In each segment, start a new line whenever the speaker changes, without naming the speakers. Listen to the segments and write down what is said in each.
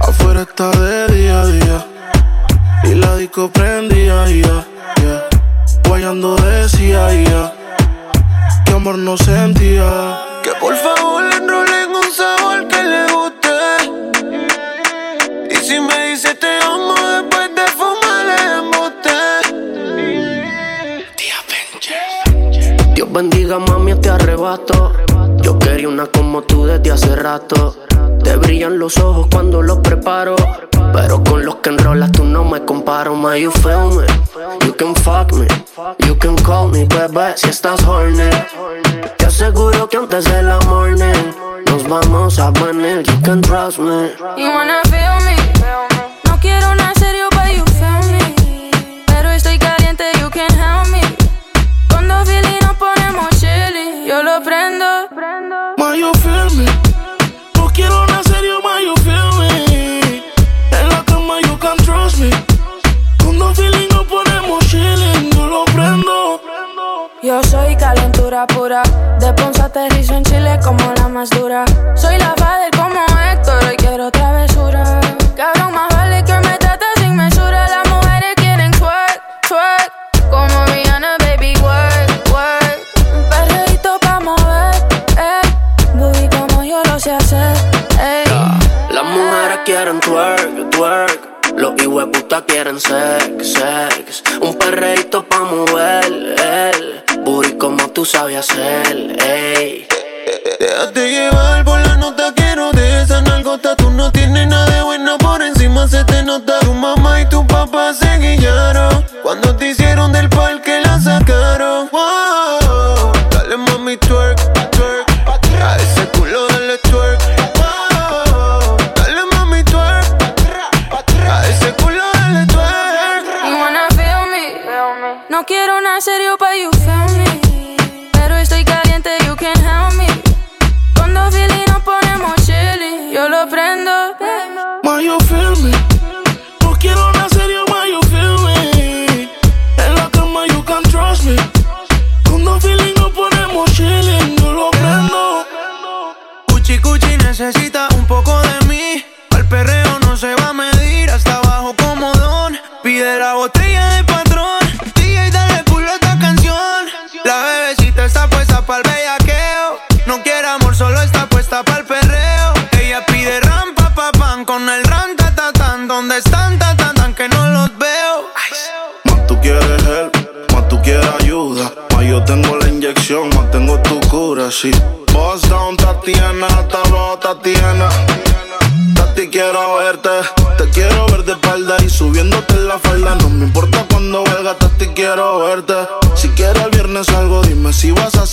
Afuera está de día a día y la disco prendía, ya, ya. Guayando decía, ya, que amor no sentía.
Que por favor le enrolen un sabor que le
bendiga, mami, te arrebato. Yo quería una como tú desde hace rato. Te brillan los ojos cuando los preparo. Pero con los que enrolas tú no me comparo. Ma, you feel me, you can fuck me, you can call me, bebé, si estás horny. Te aseguro que antes de la morning nos vamos a venir, you can trust me.
You wanna feel me, no quiero una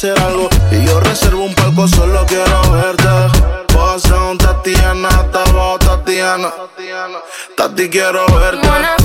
algo y yo reservo un palco, solo quiero verte. Pasa un Tatiana, tabao Tatiana. Tati, quiero verte.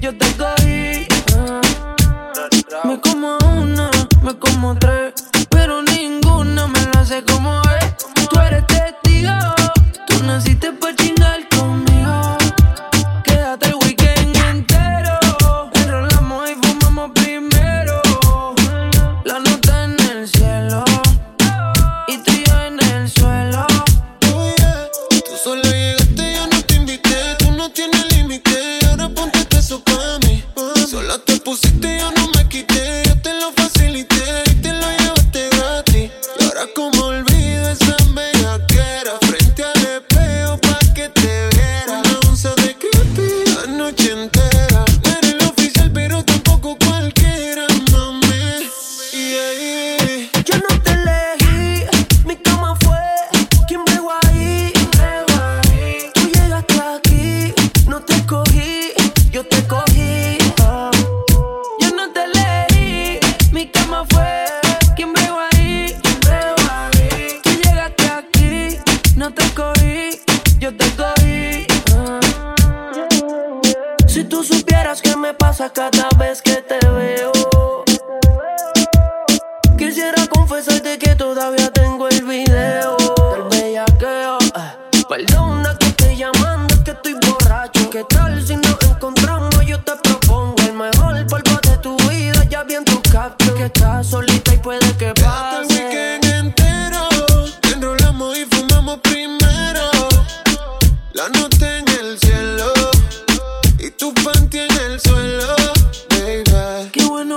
yo
te caí. Ah, me como una, me como tres, pero ninguna me la hace como es. Tú eres testigo, tú naciste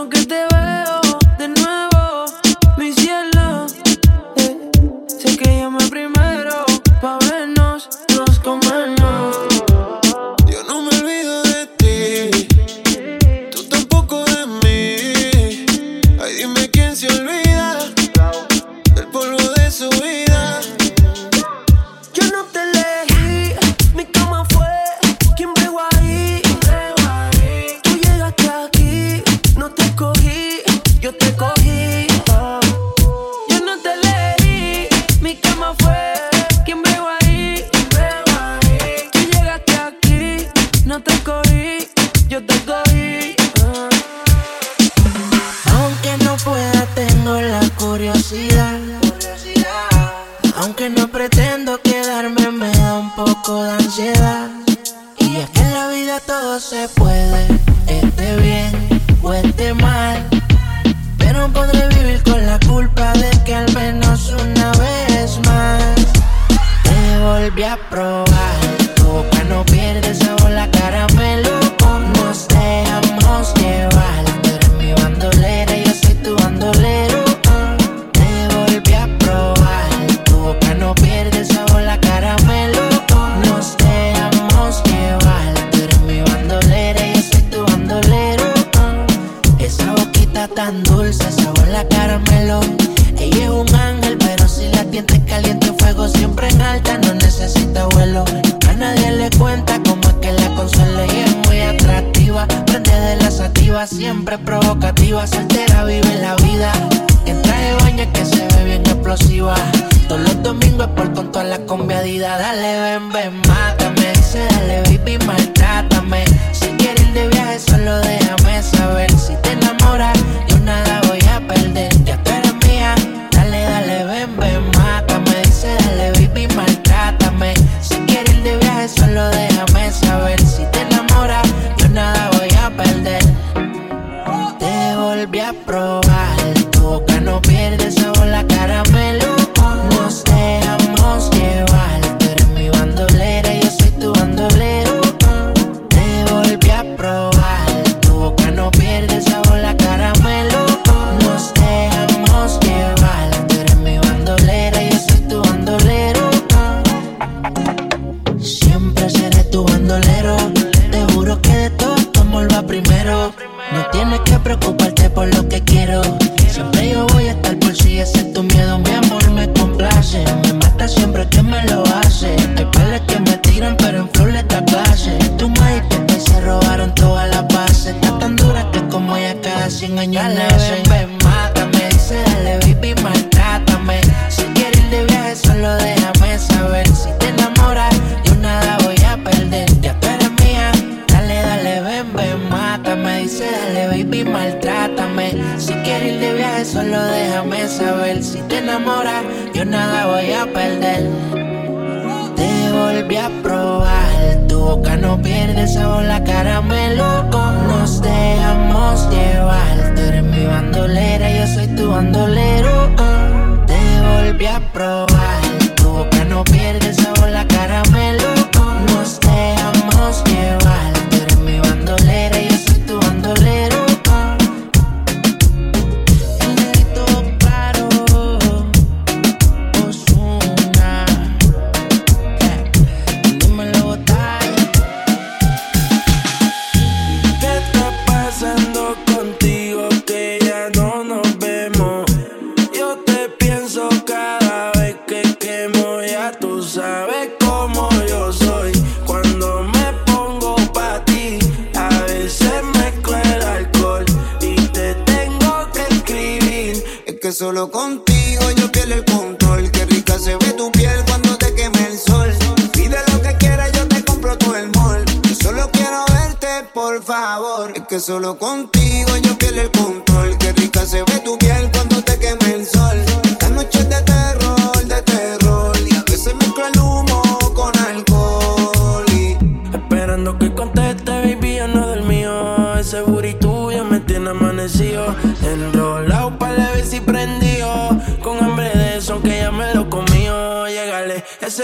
aunque te
Y es que en la vida todo se puede, esté bien o esté mal. Pero podré vivir con
la culpa de que al menos una vez más te volví a probar. Tú no pierdes activa, siempre provocativa, soltera, vive la
vida. En traje baño que se ve bien explosiva. Todos los domingos por con toda la combiadida. Dale, ven, ven, mátame. Dice, dale, baby, maltrátame. Si quieres ir de viaje, solo déjame saber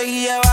yeah.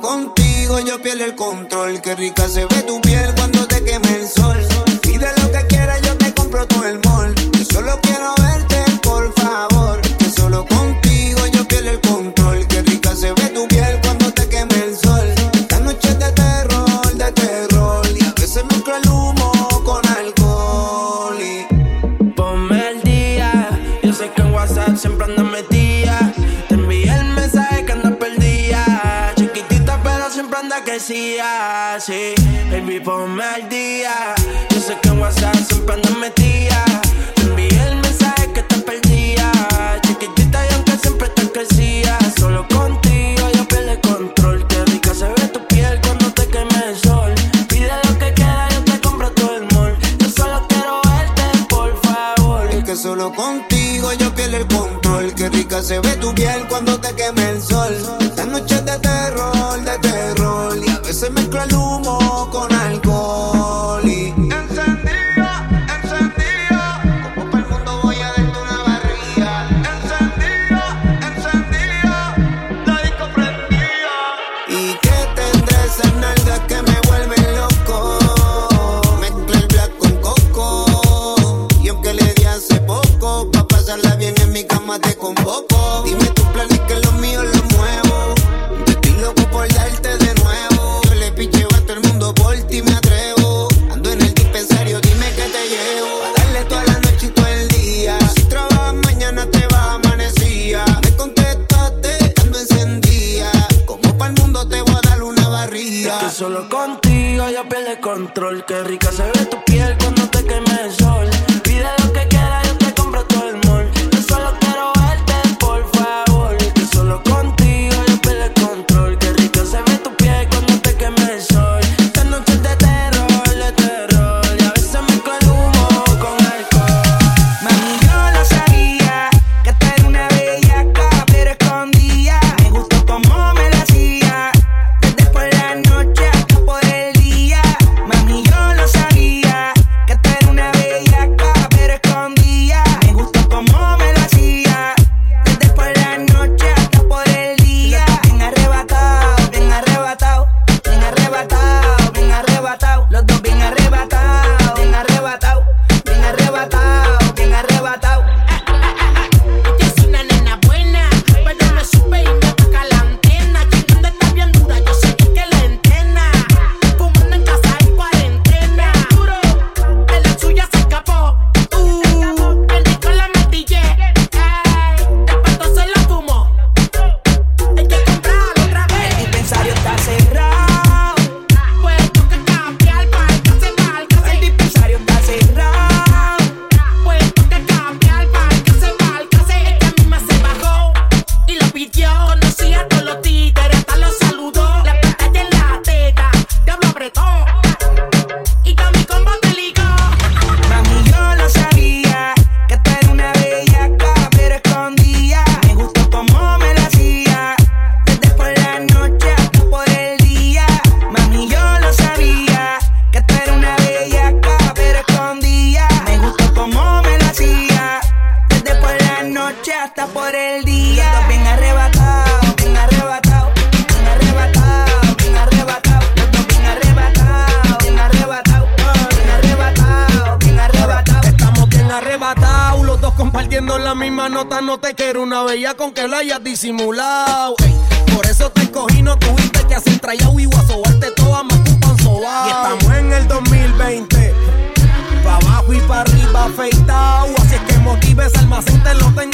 Contigo yo pierdo el control. Qué rica se ve tu piel cuando te queme el sol. Pide lo que quieras, yo te compro todo el mall. Yo solo quiero
ver decía, sí, baby, ponme al día. Yo sé que en WhatsApp siempre andas metida. Te envié el mensaje que te perdía. Chiquitita y aunque siempre te crecía, solo contigo yo perdí el control. Qué rica se ve tu piel cuando te queme el sol. Pide lo que queda, yo te compro todo el mall. Yo solo quiero verte, por favor.
Es que solo contigo yo pierdo el control. Qué rica se ve tu piel cuando te
control, qué rica se que
era una
bella con que la hayas disimulado. Por eso te escogí, no tuviste que hacer trayado y guasobarte toda más que un. Y estamos en el 2020, pa' abajo y pa' arriba afeitado. Así es que motives almacén, te lo tengo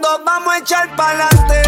todos vamos a echar
para adelante.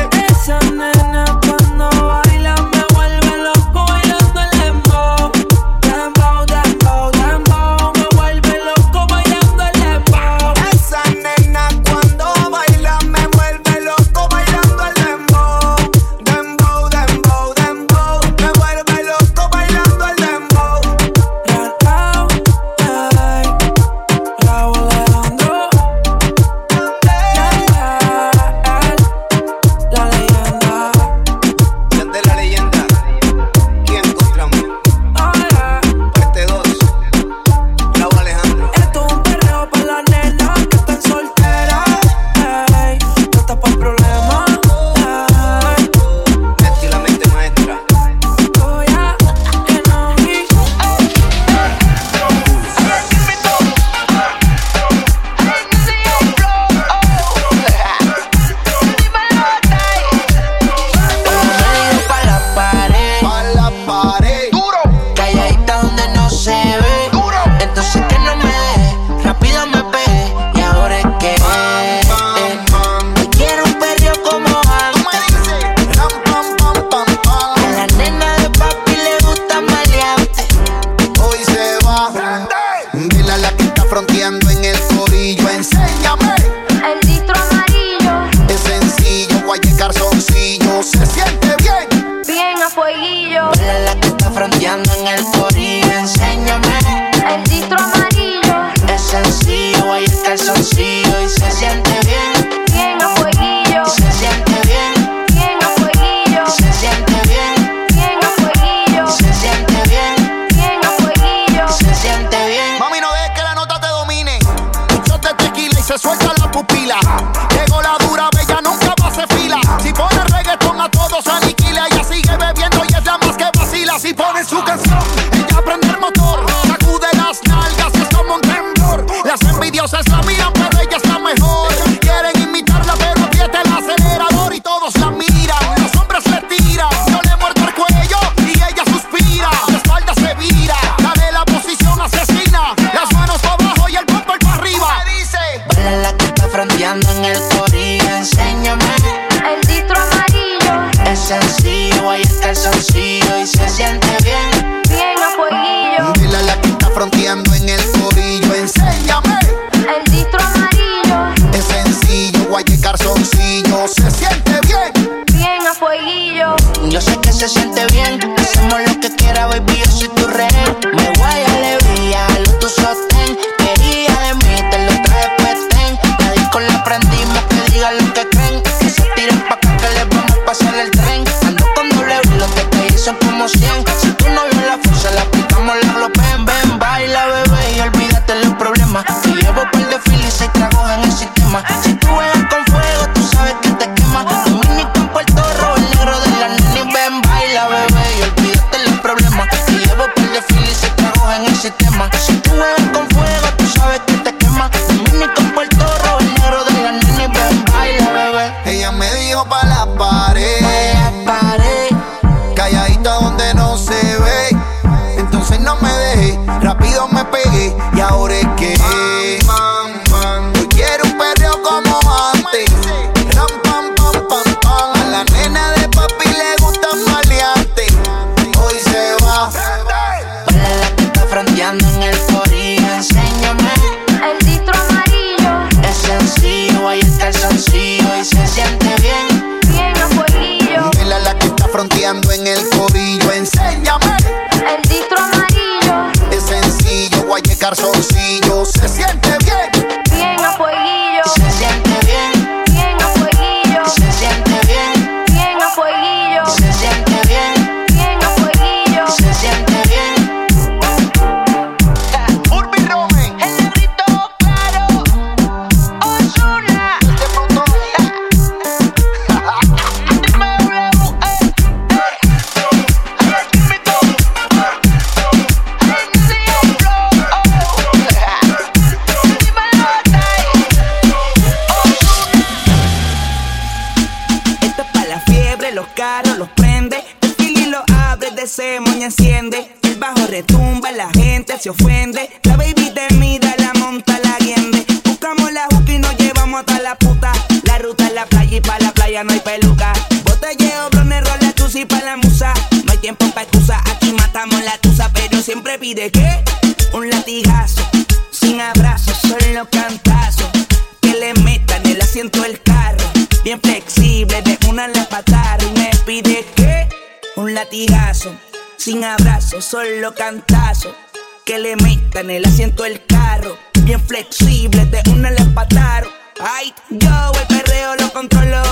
que
le metan el asiento del carro. Bien flexible, de una le empataron. Ay, yo el perreo lo controlo.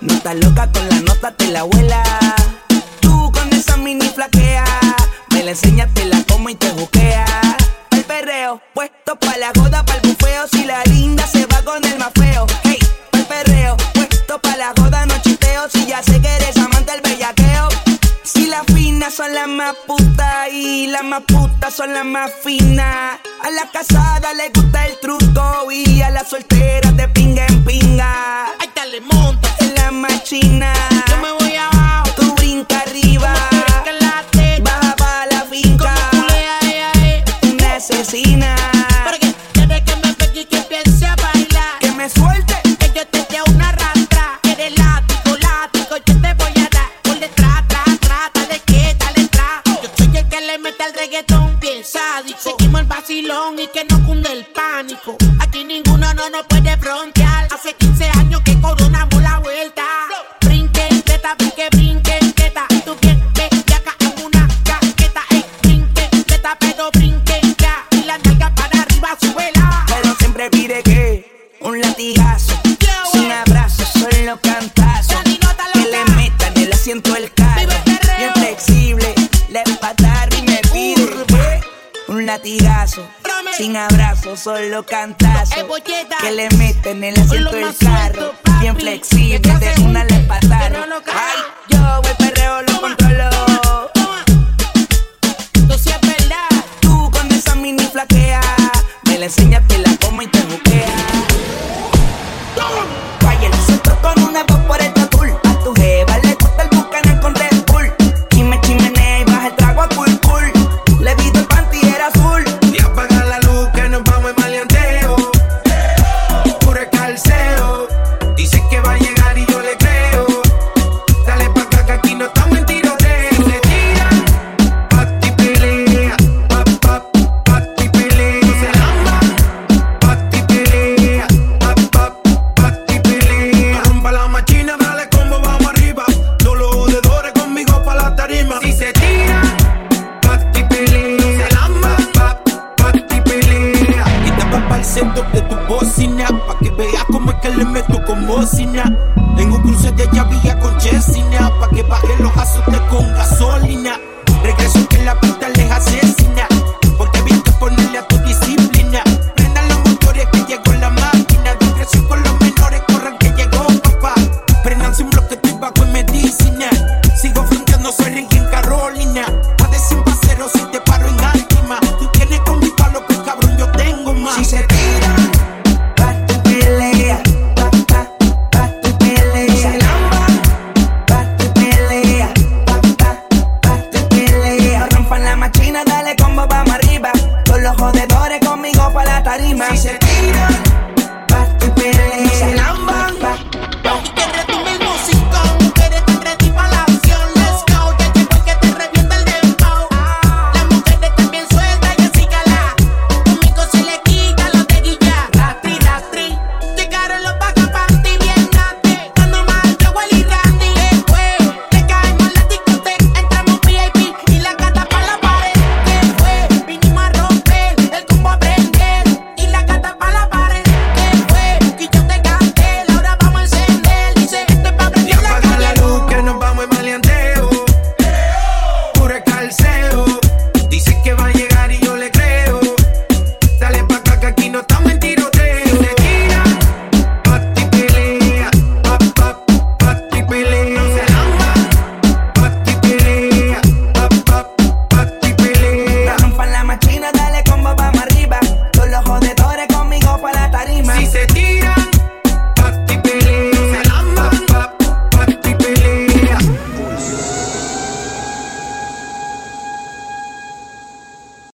No estás loca con la nota, te la abuela. Tú con esa mini flaquea. Me la enseñas, te la como y te buquea. El perreo, puesto pa' la goda, pa' el bufeo. Si la linda se va con el más feo. Hey, el perreo, puesto pa' la goda, no chisteo. Si ya sé que eres amante del bellaqueo. Si las finas son las más putas Aquí las más putas son las más finas. A la casada le gusta el truco y a la soltera de pinga en pinga.
Ahí está, le monta.
La
más
china.